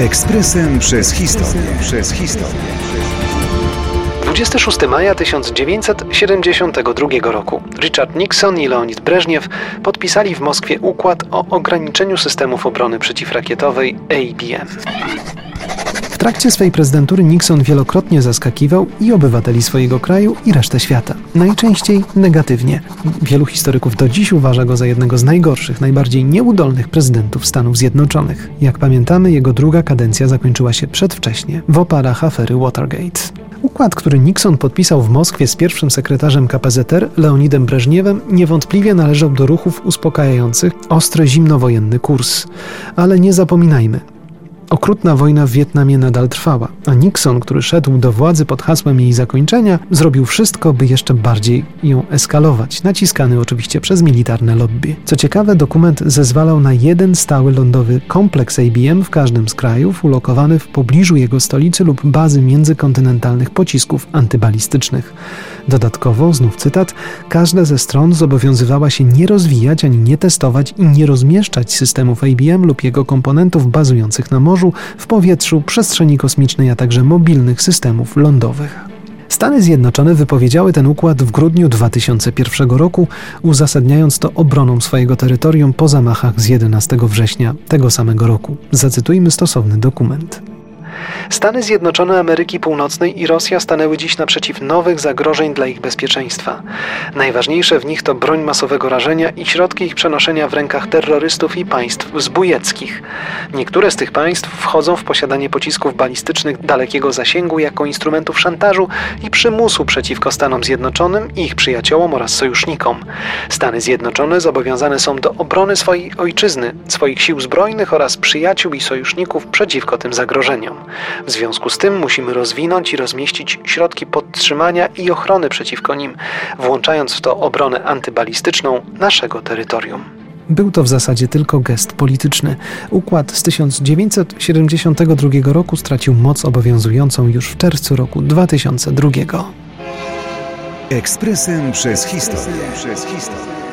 Ekspresem przez historię. Przez historię. 26 maja 1972 roku Richard Nixon i Leonid Breżniew podpisali w Moskwie układ o ograniczeniu systemów obrony przeciwrakietowej ABM. Trakcie swej prezydentury Nixon wielokrotnie zaskakiwał i obywateli swojego kraju, i resztę świata. Najczęściej negatywnie. Wielu historyków do dziś uważa go za jednego z najgorszych, najbardziej nieudolnych prezydentów Stanów Zjednoczonych. Jak pamiętamy, jego druga kadencja zakończyła się przedwcześnie w oparach afery Watergate. Układ, który Nixon podpisał w Moskwie z pierwszym sekretarzem KPZR, Leonidem Breżniewem, niewątpliwie należał do ruchów uspokajających ostry zimnowojenny kurs. Ale nie zapominajmy, Okrutna wojna w Wietnamie nadal trwała, a Nixon, który szedł do władzy pod hasłem jej zakończenia, zrobił wszystko, by jeszcze bardziej ją eskalować, naciskany oczywiście przez militarne lobby. Co ciekawe, dokument zezwalał na jeden stały lądowy kompleks ABM w każdym z krajów, ulokowany w pobliżu jego stolicy lub bazy międzykontynentalnych pocisków antybalistycznych. Dodatkowo, znów cytat, każda ze stron zobowiązywała się nie rozwijać ani nie testować i nie rozmieszczać systemów ABM lub jego komponentów bazujących na morzu, w powietrzu, przestrzeni kosmicznej, a także mobilnych systemów lądowych. Stany Zjednoczone wypowiedziały ten układ w grudniu 2001 roku, uzasadniając to obroną swojego terytorium po zamachach z 11 września tego samego roku. Zacytujmy stosowny dokument. Stany Zjednoczone Ameryki Północnej i Rosja stanęły dziś naprzeciw nowych zagrożeń dla ich bezpieczeństwa. Najważniejsze w nich to broń masowego rażenia i środki ich przenoszenia w rękach terrorystów i państw zbójeckich. Niektóre z tych państw wchodzą w posiadanie pocisków balistycznych dalekiego zasięgu jako instrumentów szantażu i przymusu przeciwko Stanom Zjednoczonym, ich przyjaciołom oraz sojusznikom. Stany Zjednoczone zobowiązane są do obrony swojej ojczyzny, swoich sił zbrojnych oraz przyjaciół i sojuszników przeciwko tym zagrożeniom. W związku z tym musimy rozwinąć i rozmieścić środki podtrzymania i ochrony przeciwko nim, włączając w to obronę antybalistyczną naszego terytorium. Był to w zasadzie tylko gest polityczny. Układ z 1972 roku stracił moc obowiązującą już w czerwcu roku 2002. Ekspresem przez historię. Przez historię.